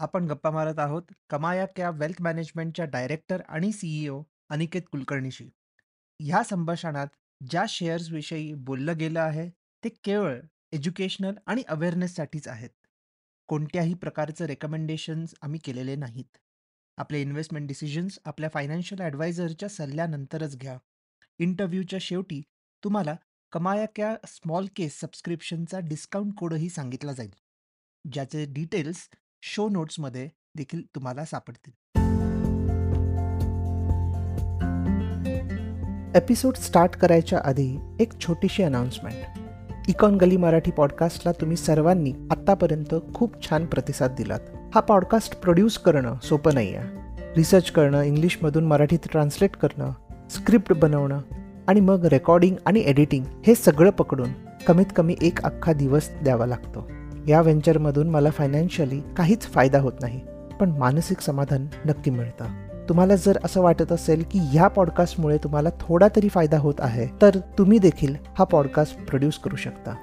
आपण गप्पा मारत आहोत कमाया क्या वेल्थ मॅनेजमेंटच्या डायरेक्टर आणि सीईओ अनिकेत कुलकर्णीशी. ह्या संभाषणात ज्या शेअर्सविषयी बोललं गेलं आहे, ते केवळ एज्युकेशनल आणि अवेअरनेससाठीच आहेत. कोणत्याही प्रकारचं रेकमेंडेशन्स आम्ही केलेले नाहीत. आपले इन्व्हेस्टमेंट डिसिजन्स आपल्या फायनान्शियल ॲडवायझरच्या सल्ल्यानंतरच घ्या. इंटरव्ह्यूच्या शेवटी तुम्हाला कमाया क्या स्मॉल केस सबस्क्रिप्शनचा डिस्काउंट कोडही सांगितला जाईल. ज्याचे डिटेल्स शो नोट्समध्ये देखील तुम्हाला सापडतील. एपिसोड स्टार्ट करायच्या आधी एक छोटीशी अनाउन्समेंट. इकॉन गली मराठी पॉडकास्टला तुम्ही सर्वांनी आत्तापर्यंत खूप छान प्रतिसाद दिलात. हा पॉडकास्ट प्रोड्यूस करणं सोपं नाही आहे. रिसर्च करणं, इंग्लिशमधून मराठीत ट्रान्सलेट करणं, स्क्रिप्ट बनवणं आणि मग रेकॉर्डिंग आणि एडिटिंग हे सगळं पकडून कमीत कमी एक अख्खा दिवस द्यावा लागतो. या व्हेंचरमधून मला फायनान्शियली काहीच फायदा होत नाही, पण मानसिक समाधान नक्की मिळतं. तुम्हाला जर असं वाटत असेल की ह्या पॉडकास्टमुळे तुम्हाला थोडा तरी फायदा होत आहे, तर तुम्ही देखील हा पॉडकास्ट प्रोड्यूस करू शकता.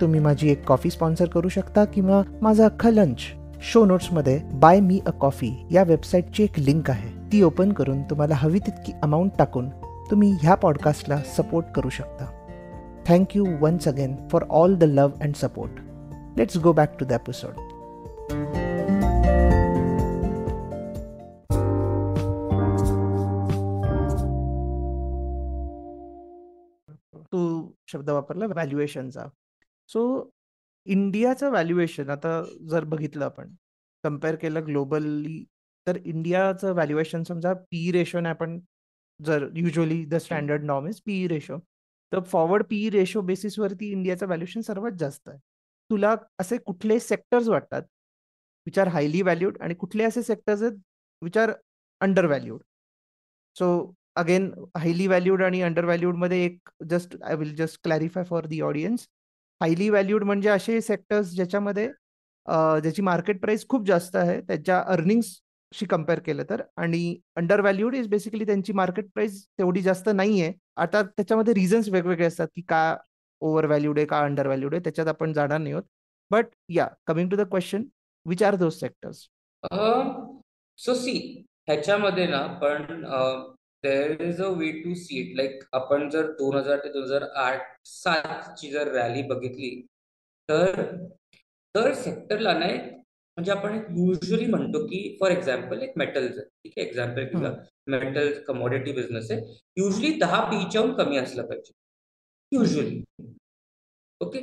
तुम्ही माझी एक कॉफी स्पॉन्सर करू शकता किंवा माझा अख्खा लंच शो नोट्समध्ये बाय मी अ कॉफी या वेबसाईटची एक लिंक आहे. ती ओपन करून तुम्हाला हवी तितकी अमाऊंट टाकून तुम्ही ह्या पॉडकास्टला सपोर्ट करू शकता. Thank you once again for all the love and support. Let's go back to the episode. तू शब्द वापरला व्हॅल्युएशनचा. सो इंडियाचं व्हॅल्युएशन आता जर बघितलं आपण, कंपेअर केलं ग्लोबली, तर इंडियाचं व्हॅल्युएशन समजा पी रेशोने आपण जर usually the standard norm is P ratio. तर फॉरवर्ड पी रेशो बेसिसवरती इंडियाचं व्हॅल्युएशन सर्वात जास्त आहे. तुला असे कुठले सेक्टर्स वाटतात, विच आर हायली व्हॅल्यूड आणि कुठले असे सेक्टर्स आहेत, which are under valued? So again highly valued आणि अंडर व्हॅल्यूडमध्ये एक just I will just clarify for the audience. Highly valued म्हणजे असे सेक्टर्स ज्याच्यामध्ये ज्याची मार्केट प्राइस खूप जास्त आहे, त्याच्या अर्निंग्सशी कंपेअर केलं तर आणि अंडर व्हॅल्यूड इज बेसिकली त्यांची मार्केट प्राइस तेवढी जास्त नाहीये. आता त्याच्यामध्ये रिझन्स वेगवेगळे असतात, की का ओव्हर व्हॅल्यूड आहे, का अंडर व्हॅल्यूड आहे, त्याच्यात आपण जाणार नाही आहोत. But yeah coming to the question, which are those sectors? So see ह्याच्यामध्ये ना पण there is a way to see it like आपण जर दोन हजार ते दोन हजार आठ सात ची जर रॅली बघितली तर दर सेक्टरला नाही म्हणजे आपण एक युजली म्हणतो की फॉर एक्झाम्पल एक मेटल्स आहे. ठीक आहे एक्झाम्पल मेटल कमोडिटी बिझनेस आहे. युजली दहा पीच्याहून कमी असलं पाहिजे. Usually okay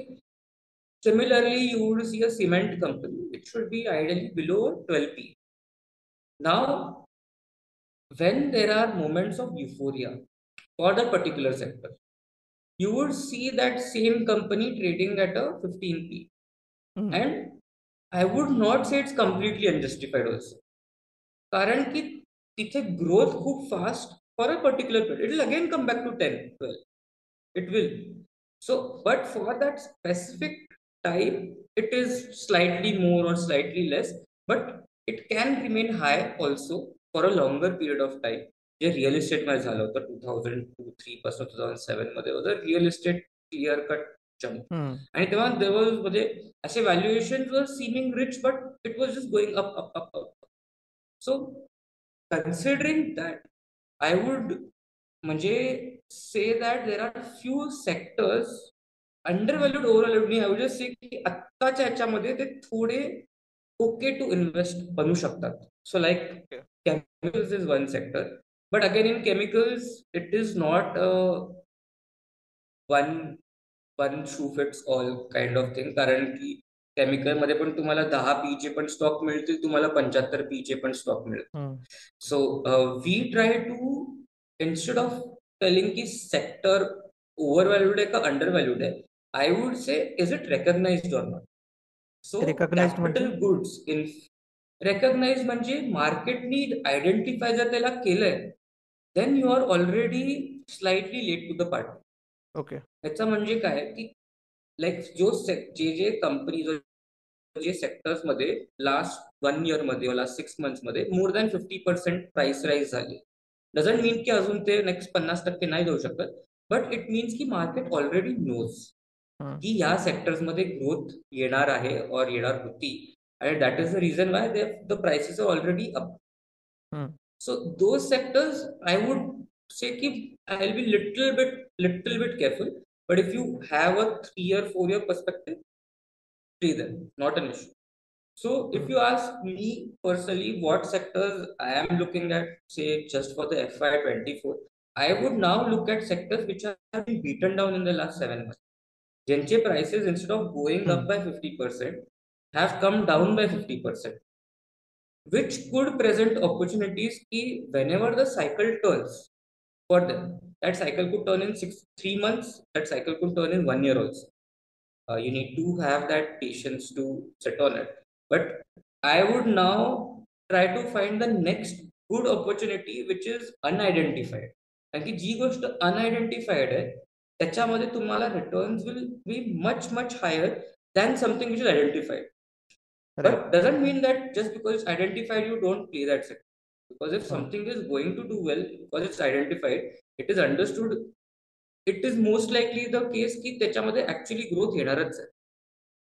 Similarly, you would see a cement company which should be ideally below 12 P. Now, when there are moments of euphoria for that particular sector, you would see that same company trading at a 15 P. हं. And I would not say it's completely unjustified also. कारण की तिथे growth खूप fast for a particular period it will again come back to 10 12 it will. So but for that specific time it is slightly more or slightly less but it can remain high also for a longer period of time. जे real इस्टेटमध्ये झालं होतं two thousand two three पासून two thousand सेव्हनमध्ये होतं real estate clear cut jump हं. आणि तेव्हा देवर म्हणजे असे व्हॅल्युएशन वर seeming rich but it was just going up up up up so considering that I would म्हणजे say that there are few sectors under valued over valued me I say की आत्ताच्या ह्याच्यामध्ये ते थोडे ओके टू इन्व्हेस्ट बनू शकतात. So like chemicals is one sector but again in chemicals it is not one one shoe fits all kind of thing कारण की केमिकलमध्ये पण तुम्हाला दहा पीचे पण स्टॉक मिळतील तुम्हाला पंच्याहत्तर पीचे पण स्टॉक मिळतील हं. So we try to instead of telling की sector overvalued है का undervalued है I would say is it recognized or not so Recognized capital म्हणजे? goods in recognize म्हणजे मार्केटनी आयडेंटिफाय जर त्याला केलंय then you are already slightly late to the party okay. ह्याचं म्हणजे काय की लाईक जो जे जे कंपनी जे सेक्टर्समध्ये लास्ट वन इयरमध्ये last six मंथ्समध्ये more than fifty percent price rise झाली डझंट मीन की अजून ते नेक्स्ट पन्नास टक्के नाही देऊ शकत बट इट मीन्स की मार्केट ऑलरेडी नोज हं. की या सेक्टर्समध्ये ग्रोथ येणार आहे और येणार होती and that is the reason why the prices are already up. Hmm. So those sectors, I would say, keep I'll be little bit little bit careful. But if you have a three year, four year perspective, play them, not an issue. So if you ask me personally, what sectors I am looking at, say just for the FY24, I would now look at sectors which have been beaten down in the last seven months. Genche prices, instead of going up by 50%, have come down by 50%, which could present opportunities ki whenever the cycle turns for them. That cycle could turn in six, three months, that cycle could turn in one year also. Uh, you need to have that patience to sit on it. But I would now try to find the next good opportunity which is unidentified. कारण की जी गोष्ट unidentified आहे त्याच्यामध्ये तुम्हाला returns will be much much higher than something which is identified But doesn't mean that just because it's identified, you don't play that sector. Because if something is going to do well, because it's identified, it is understood, it is most likely the case की त्याच्यामध्ये actually growth येणारच आहे.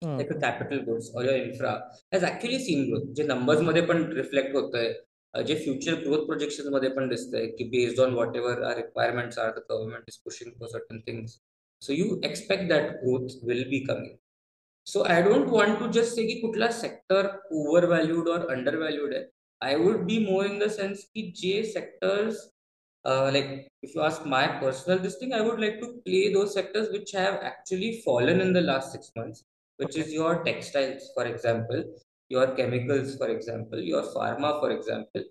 Like a capital goods or your infra has actually seen growth. जे numbers मध्ये पण reflect होत आहे. जे फ्युचर ग्रोथ प्रोजेक्शन मध्ये पण दिसतंय की based on whatever are requirements are the government is pushing for certain things so you expect that growth will be coming so I don't want to just say की कुठला sector overvalued or undervalued आहे I would be more in the sense की जे sectors like if you ask my personal this thing i would like to play those sectors which have actually fallen in the last six months which okay. is your textiles for example your chemicals, for example, your pharma, for example.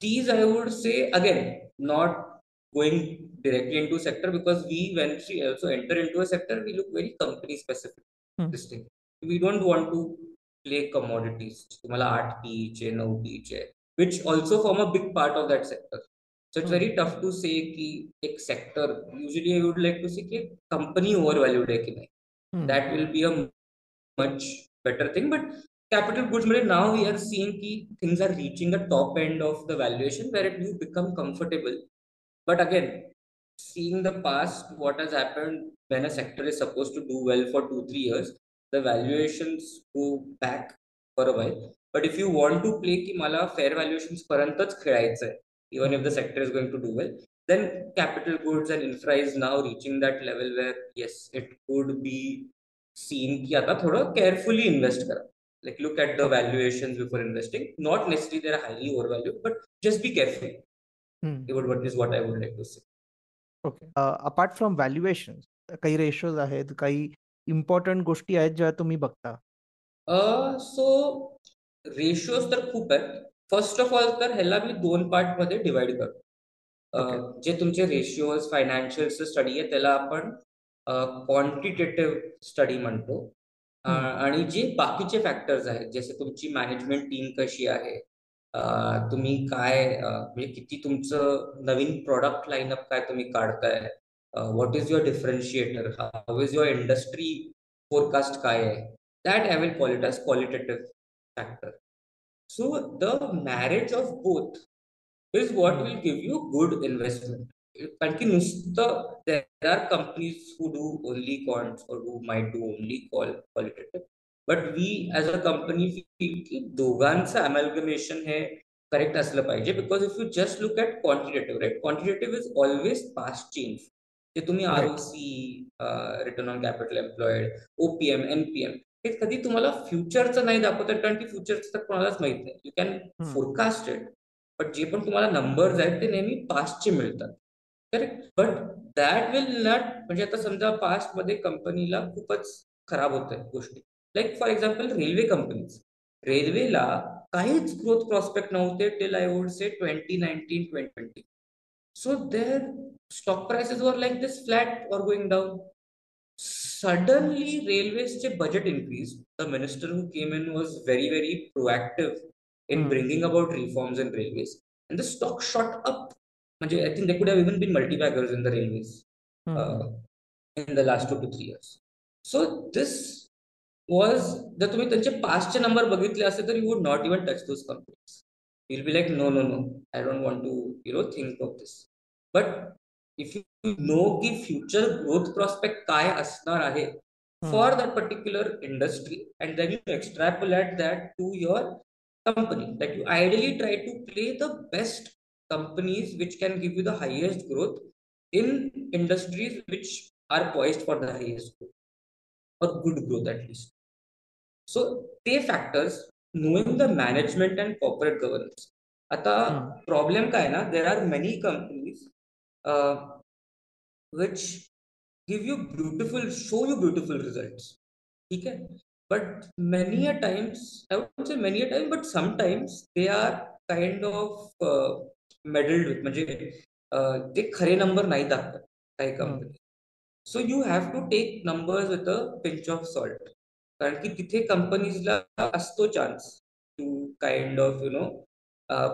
These, I would say, again, not going directly into sector because we, when we also enter into a sector, we look very company specific. Hmm. This thing. We don't want to play commodities. which also form a big part of that sector. So it's very tough to say कि एक sector. Usually, I would like to say कि company overvalued है कि नहीं. Hmm. That will be a much better thing. But capital goods now we are seeing key things are reaching a top end of the valuation where it you become comfortable but again seeing the past what has happened when a sector is supposed to do well for two three years the valuations go back for a while but if you want to play ki mala fair valuations parantach खेळायचं even if the sector is going to do well then capital goods and infra is now reaching that level where yes it could be seen कि आता थोडं carefully invest कराई look at the valuation before investing not necessary there they're highly over value but just be कॅफिंग would what this what I would like say okay apart from valuation काही ratios आहेत काही important गोष्टी आहेत ज्या तुम्ही बघता? So ratio तर खूप आहेत. फर्स्ट ऑफ ऑल तर ह्याला मी दोन पार्टमध्ये डिवाइड करतो. जे तुमचे रेशियो फायनान्शियल्स स्टडी आहे त्याला आपण क्वांटिटेटिव्ह स्टडी म्हणतो. आणि जे बाकीचे फॅक्टर्स आहेत जसे तुमची मॅनेजमेंट टीम कशी आहे तुम्ही काय म्हणजे किती तुमचं नवीन प्रॉडक्ट लाईनअप काय तुम्ही काढताय what is your differentiator how is your industry forecast काय आहे that I will quality qualitative factor so the marriage of both is what will give you good investment की नुसतं there are companies who do only quants or who might do only qual qualitative but we as a company feel की दोघांचं amalgamation हे correct असलं पाहिजे. Because if you just look at quantitative right quantitative is always past change ते तुम्ही R O C return on capital employed OPM NPM हे कधी तुम्हाला फ्युचरचं नाही दाखवतात. कारण की फ्युचरचं तर कोणालाच माहित नाही. You can forecast it but जे पण तुम्हाला नंबर्स आहेत ते नेहमी पास्टचे मिळतात. Correct but that will not म्हणजे आता समजा पास्टमध्ये कंपनीला खूपच खराब होत आहेत गोष्टी like for example railway companies रेल्वेला काहीच ग्रोथ प्रॉस्पेक्ट नव्हते till I would say twenty nineteen twenty twenty so their stock prices वर like this flat or going down suddenly रेल्वेजचे budget increase the minister who came in was very very proactive in bringing about reforms in railways and the stock shot up म्हणजे I think they could have even been multibaggers in the railways in the last two two three years so this was जर तुम्ही त्यांचे पाचचे number बघितले असते तर you would not even touch those companies will be like no no no I don't want to you know think of this but if you know की future growth prospect काय असणार आहे for that particular industry and then you extrapolate that to your company that you ideally try to play the best companies which can give you the highest growth in industries which are poised for the highest growth or good growth at least so they factors knowing the management and corporate governance आता problem काय ना there are many companies which give you beautiful show you beautiful result ठीक आहे but many a times I would say many a time but sometimes they are kind of meddled with म्हणजे ते खरे number नाही दाखवत काही company so you have to take numbers with a pinch of salt कारण की तिथे कंपनीजला असतो chance to kind of you know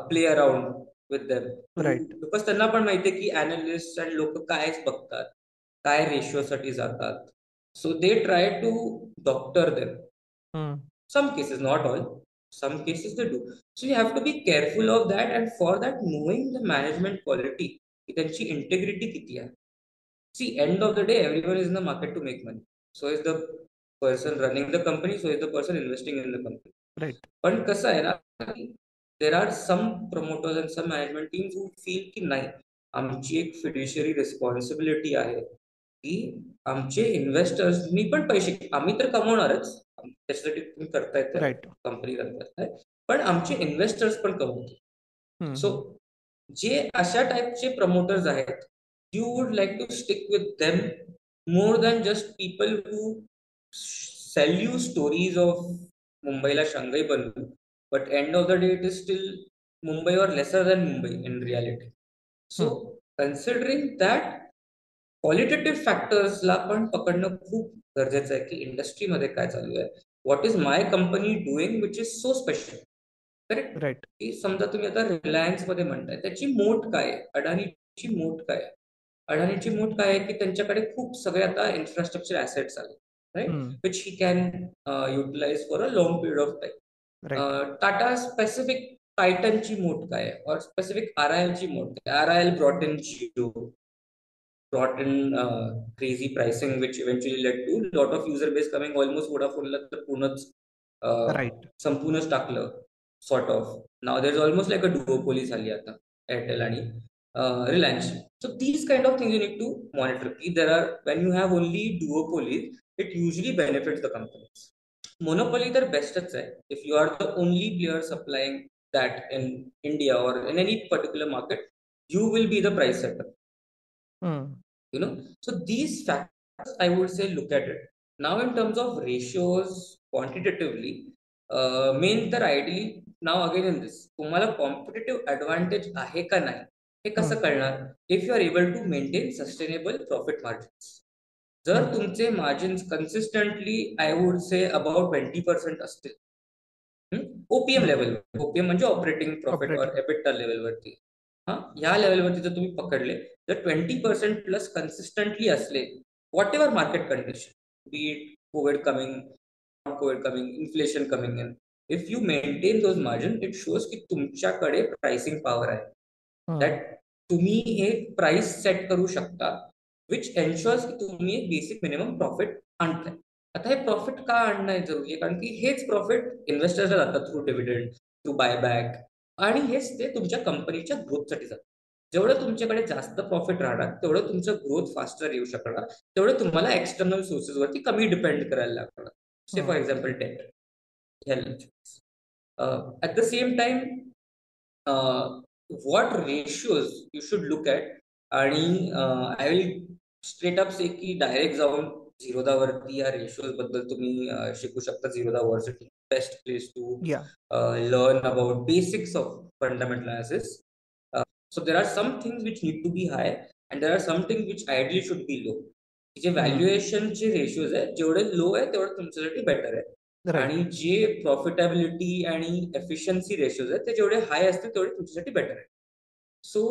play around with them because त्यांना पण माहितीये की अनालिस्ट आणि लोक कायच बघतात काय रेशिओ साठी जातात so they try to doctor them some cases not all some cases they do. So you have to be careful of that and for that knowing the management quality त्यांची integrity किती आहे see end of the day everyone is in the market to make money so is the person running the company so is the person investing in the company पण कसं आहे ना there are some promoters and some management teams who feel की नाही आमची एक fiduciary responsibility आहे की आमचे इन्व्हेस्टर्स मी पण पैसे आम्ही तर कमवणारच. त्याच्यासाठी तुम्ही करतायत कंपनी रन करताय. पण आमचे इन्व्हेस्टर्स पण कमवतात. सो जे अशा टाईपचे प्रमोटर्स आहेत you would like to stick with them more than just people who sell you stories of मुंबईला शांघाई बनवू end of the day it is still mumbai or lesser than mumbai in reality. So hmm. considering that qualitative फॅक्टर्सला पण पकडणं खूप गरजेचं आहे की इंडस्ट्रीमध्ये काय चालू आहे. What is my company doing which is so special correct right की समजा तुम्ही आता रिलायन्समध्ये म्हणताय त्याची मोठ काय आहे? अडाणीची मोठ काय अडाणीची मोठ काय आहे की त्यांच्याकडे खूप सगळे आता इन्फ्रास्ट्रक्चर ऍसेट्स आले right which he can utilise for a long period of time Tata specific टायटनची मोठ काय आहे? और स्पेसिफिक आर आय एलची मोठ काय R I L Brought in Jio brought in crazy pricing which eventually led to lot of user base coming almost वोडाफोनला तर पूर्णच संपूर्णच टाकलं sort of now there is almost like a duopoly झाली आता Airtel आणि Reliance so these kind of things you need to monitor की there are when you have only duopolies it usually benefits the companies monopoly तर bestच आहे if you are the only player supplying that in India or in any particular market you will be the price setter hmm. You know? So these factors I would say look at it. Now in terms of ratios quantitatively uh, main तर ideally now again in this तुम्हाला competitive advantage आहे का नाही हे कसं कळणार? If you are able to maintain sustainable profit margins जर तुमचे margins consistently I would say about twenty percent असतील. ओपीएम लेवल ओपीएम म्हणजे ऑपरेटिंग प्रॉफिट और एबिटा लेवलवरती हा ह्या लेवलवरती जर तुम्ही पकडले तर ट्वेंटी पर्सेंट प्लस कन्सिस्टंटली असले whatever market condition be it Covid coming Covid coming inflation coming in if you maintain those margin it shows की तुमच्याकडे प्राइसिंग पॉवर आहे. दॅट तुम्ही एक प्राइस सेट करू शकता विच एन्शुअर्स की तुम्ही एक बेसिक मिनिमम प्रॉफिट आणताय. आता हे प्रॉफिट का आणणं जरुरी आहे? कारण की हेच प्रॉफिट इन्व्हेस्टर्सला जातात थ्रू डिव्हिडंड थ्रू बायबॅक आणि हेच ते तुमच्या कंपनीच्या ग्रोथसाठी जातात जेवढं तुमच्याकडे जास्त प्रॉफिट राहणार तेवढं तुमचं ग्रोथ फास्टर येऊ शकणार. तेवढं तुम्हाला एक्सटर्नल सोर्सेस वरती कमी डिपेंड करायला लागणार. Say for example take health at the same time what ratios you should look at आणि I will straight up say की डायरेक्ट जाऊन झिरोदा वरती या रेशोजबद्दल तुम्ही शिकू शकता Zerodha varsity best place to learn about basics of fundamental analysis so there are some things which need to be high and there are something which ideally should be low जे व्हॅल्युएशनचे रेशिओज आहेत जेवढे लो आहे तेवढं तुमच्यासाठी better आहे. आणि जे प्रॉफिटेबिलिटी आणि एफिशियन्सी रेशिओज आहेत ते जेवढे हाय असतील तेवढे तुमच्यासाठी बेटर आहे so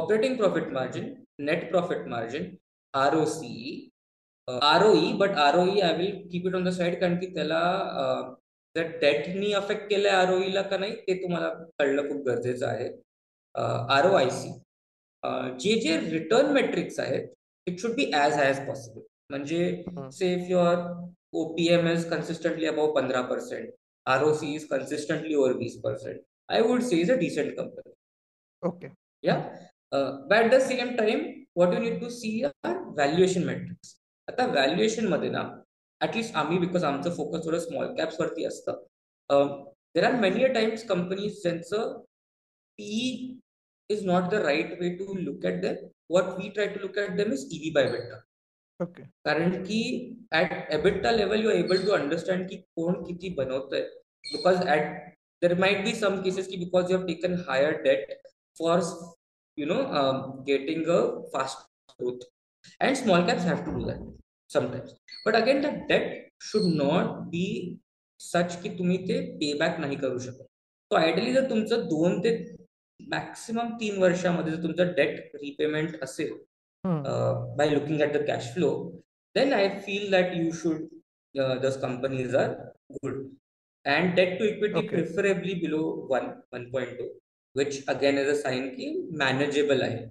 operating profit margin net profit margin ROCE, uh, ROE, but ROE I will keep it on the side कारण की त्याला जर डेटनी अफेक्ट केलंय आरओईला का नाही ते तुम्हाला कळणं खूप गरजेचं आहे. आर ओ आय सी जे जे रिटर्न मेट्रिक्स आहेत it should be as high as possible म्हणजे say if your OPM is consistently above पंधरा percent ROC is consistently over वीस percent I would say is a decent company okay yeah but the same time what you need to see are valuation metrics आता व्हॅल्युएशनमध्ये ना at least आम्ही because आमचं focus थोडं small caps वरती असतं. There are many a times companies ज्यांचं P is not the right way to look at them. What we try to look at them is EV by EBITDA. Okay कारण की at EBITDA level you able to understand की कोण किती बनवतंय. Because at there might be some cases की because you have taken higher debt for you know getting a fast growth and small caps have to do that sometimes but again that debt should not be such की तुम्ही ते पे back नाही करू शकत. So ideally जर तुमचं दोन ते मॅक्सिमम तीन वर्षामध्ये जर तुमचं डेट रिपेमेंट असेल by looking at the cash flow then I feel that you should thus companies are good and debt to equity. Preferably below one one point two which again is a sign की manageable आहे.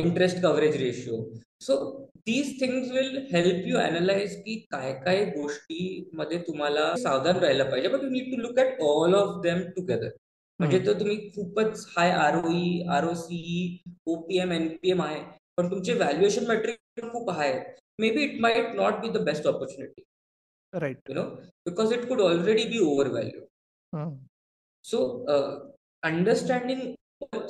Interest coverage ratio so these things will help you analyse की काय काय गोष्टीमध्ये तुम्हाला सावधान राहायला पाहिजे. But you need to look at all of them together म्हणजे तर तुम्ही खूपच high ROE ROC OPM NPM आहे. पण तुमचे व्हॅल्युएशन मेट्रिक खूप high maybe it might not be the best opportunity right you know because it could already be over value So, understanding all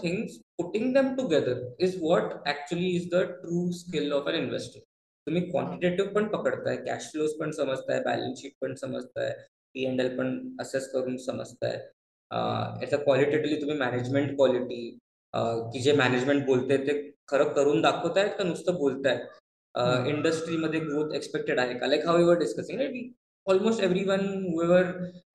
things, putting them together is what actually is the true skill of an investor. तुम्ही quantitative पण पकडताय cash flows पण समजताय balance sheet पण समजताय P L पण assess करून समजताय. याचा क्वालिटेटिव्हली तुम्ही मॅनेजमेंट क्वालिटी की जे मॅनेजमेंट बोलते ते खरं करून दाखवतायत का नुसतं बोलतायत. इंडस्ट्रीमध्ये ग्रोथ एक्सपेक्टेड आहे का? Like however discussing almost every one whoever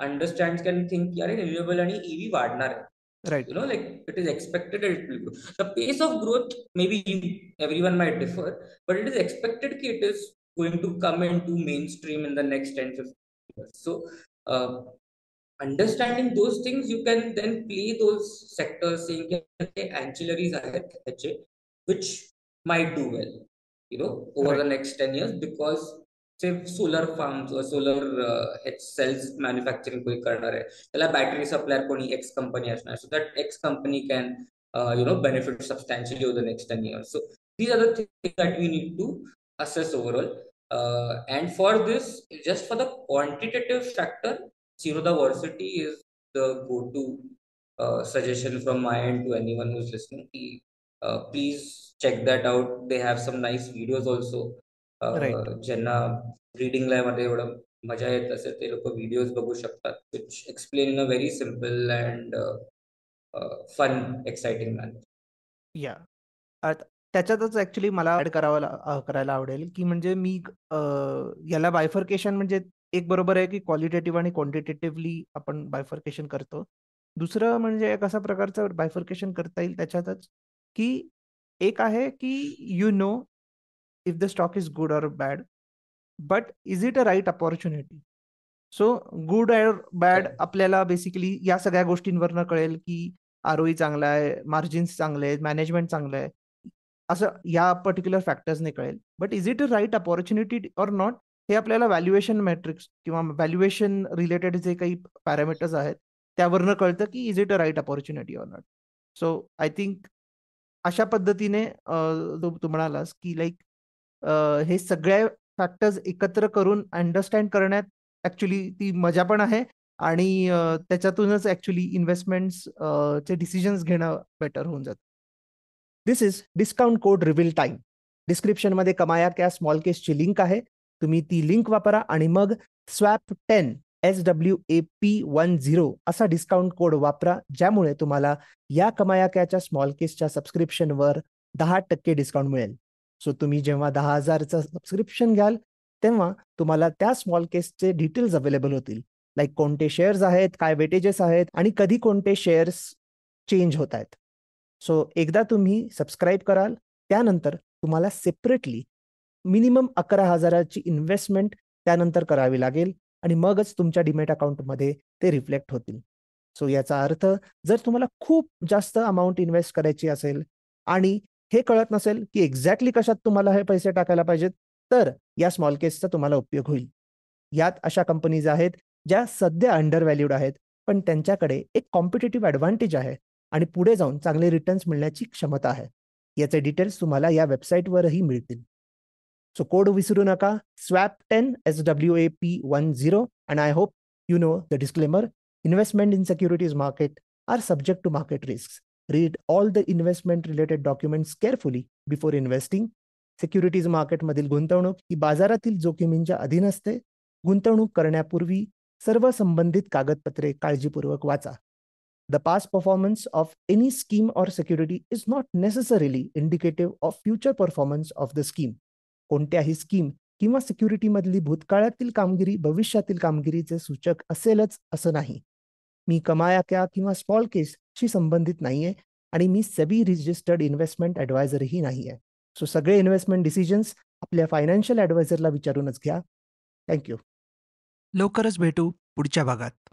understand can think की अरे रिन्युएबल आणि ईव्ही वाढणार आहे. right you know like it is expected it will grow. the pace of growth maybe everyone might differ but it is expected it is going to come into mainstream in the next 10 15 years so uh, understanding those things you can then play those sectors saying okay, ancillaries which might do well you know over right. the next 10 years because say solar farms or solar uh, cells manufacturing कोणी करणार आहे त्याला battery supplier कोणी X company असणार so that X company can you know benefit substantially over the next ten years so these are the thing that we need to assess overall uh, and for this just for the quantitative factor zero diversity is the go-to uh, suggestion from my end to anyone who's listening uh, please check that out they have some nice videos also um, ज्यांना रिडिंगला मध्ये एवढं मजा येत असेल ते लोक videos बघू शकतात which explain in a very simple and fun exciting manner. या. त्याच्यातच ऍक्च्युली मला ऍड करावं करायला आवडेल की म्हणजे मी याला बायफर्केशन म्हणजे एक बरोबर आहे की क्वालिटेटिव्ह आणि क्वांटिटेटिव्हली आपण बायफर्केशन करतो. दुसरं म्हणजे एक असा प्रकारचं बायफर्केशन करता येईल त्याच्यातच की एक आहे की you know if the stock is good or bad but is it a right opportunity so good और बॅड. आपल्याला बेसिकली या सगळ्या गोष्टींवरनं कळेल की आरओई चांगला आहे मार्जिन्स चांगले आहेत मॅनेजमेंट चांगलं आहे. असं या पर्टिक्युलर फॅक्टर्सने कळेल. But is it a right opportunity or not हे आपल्याला व्हॅल्युएशन मॅट्रिक्स किंवा व्हॅल्युएशन रिलेटेड जे काही पॅरामीटर्स आहेत त्यावरनं कळतं की is it a right opportunity or not so I think अशा पद्धतीने तू म्हणालास की लाईक हे सगळ्या फॅक्टर्स एकत्र करून अंडरस्टँड करण्यात ऍक्च्युली ती मजा पण आहे आणि त्याच्यातूनच ऍक्च्युली इन्व्हेस्टमेंट्स चे डिसिजन्स घेणं बेटर होऊन जातं. This is discount code reveal time डिस्क्रिप्शनमध्ये कमाया क्या स्मॉल केसची लिंक आहे. तुम्ही ती लिंक वापरा आणि मग swap ten S W A P one zero असा डिस्काउंट कोड वापरा ज्यामुळे तुम्हाला या कमाया कॅच्या स्मॉल केसच्या सबस्क्रिप्शनवर दहा टक्के डिस्काउंट मिळेल. सो तुम्ही जेव्हा दहा हजारचं सबस्क्रिप्शन घ्याल तेव्हा तुम्हाला त्या स्मॉल केसचे डिटेल्स अवेलेबल होतील. लाईक कोणते शेअर्स आहेत काय वेटेजेस आहेत आणि कधी कोणते शेअर्स चेंज होत आहेत. सो एकदा तुम्ही सबस्क्राईब कराल त्यानंतर तुम्हाला सेपरेटली मिनिमम अकरा हजाराची इन्व्हेस्टमेंट त्यानंतर करावी लागेल आणि मगच तुमच्या डिमेट अकाउंटमध्ये ते रिफ्लेक्ट होतील. सो याचा अर्थ जर तुम्हाला खूप जास्त अमाऊंट इन्व्हेस्ट करायची असेल आणि हे कळत नसेल की एक्झॅक्टली कशात तुम्हाला हे पैसे टाकायला पाहिजेत तर या स्मॉल केसचा तुम्हाला उपयोग होईल. यात अशा कंपनीज आहेत ज्या सध्या अंडर व्हॅल्यूड आहेत पण त्यांच्याकडे एक कॉम्पिटेटिव्ह ॲडव्हान्टेज आहे आणि पुढे जाऊन चांगले रिटर्न्स मिळण्याची क्षमता आहे. याचे डिटेल्स तुम्हाला या वेबसाईटवरही मिळतील. सो कोड विसरू नका swap ten S W A P one zero and I hope you know the disclaimer investment in securities market are subject to market risk read all the investment related documents carefully before investing securities मार्केटमधील गुंतवणूक ही बाजारातील जोखमींच्या अधीन असते. गुंतवणूक करण्यापूर्वी सर्व संबंधित कागदपत्रे काळजीपूर्वक वाचा. The past performance of any scheme or security is not necessarily indicative of future performance of the scheme कोणत्याही स्कीम किंवा सिक्युरिटीमधली भूतकाळातील कामगिरी भविष्यातील कामगिरीचे सूचक असेलच असं नाही. मी कमाया क्या किंवा स्मॉल केस शी संबंधित नाहीये आणि मी सेबी रजिस्टर्ड इन्व्हेस्टमेंट ॲडवायझरही नाही आहे सो सगळे इन्व्हेस्टमेंट डिसिजन्स आपल्या फायनान्शियल ॲडवायझरला विचारूनच घ्या. थँक्यू लवकरच भेटू पुढच्या भागात.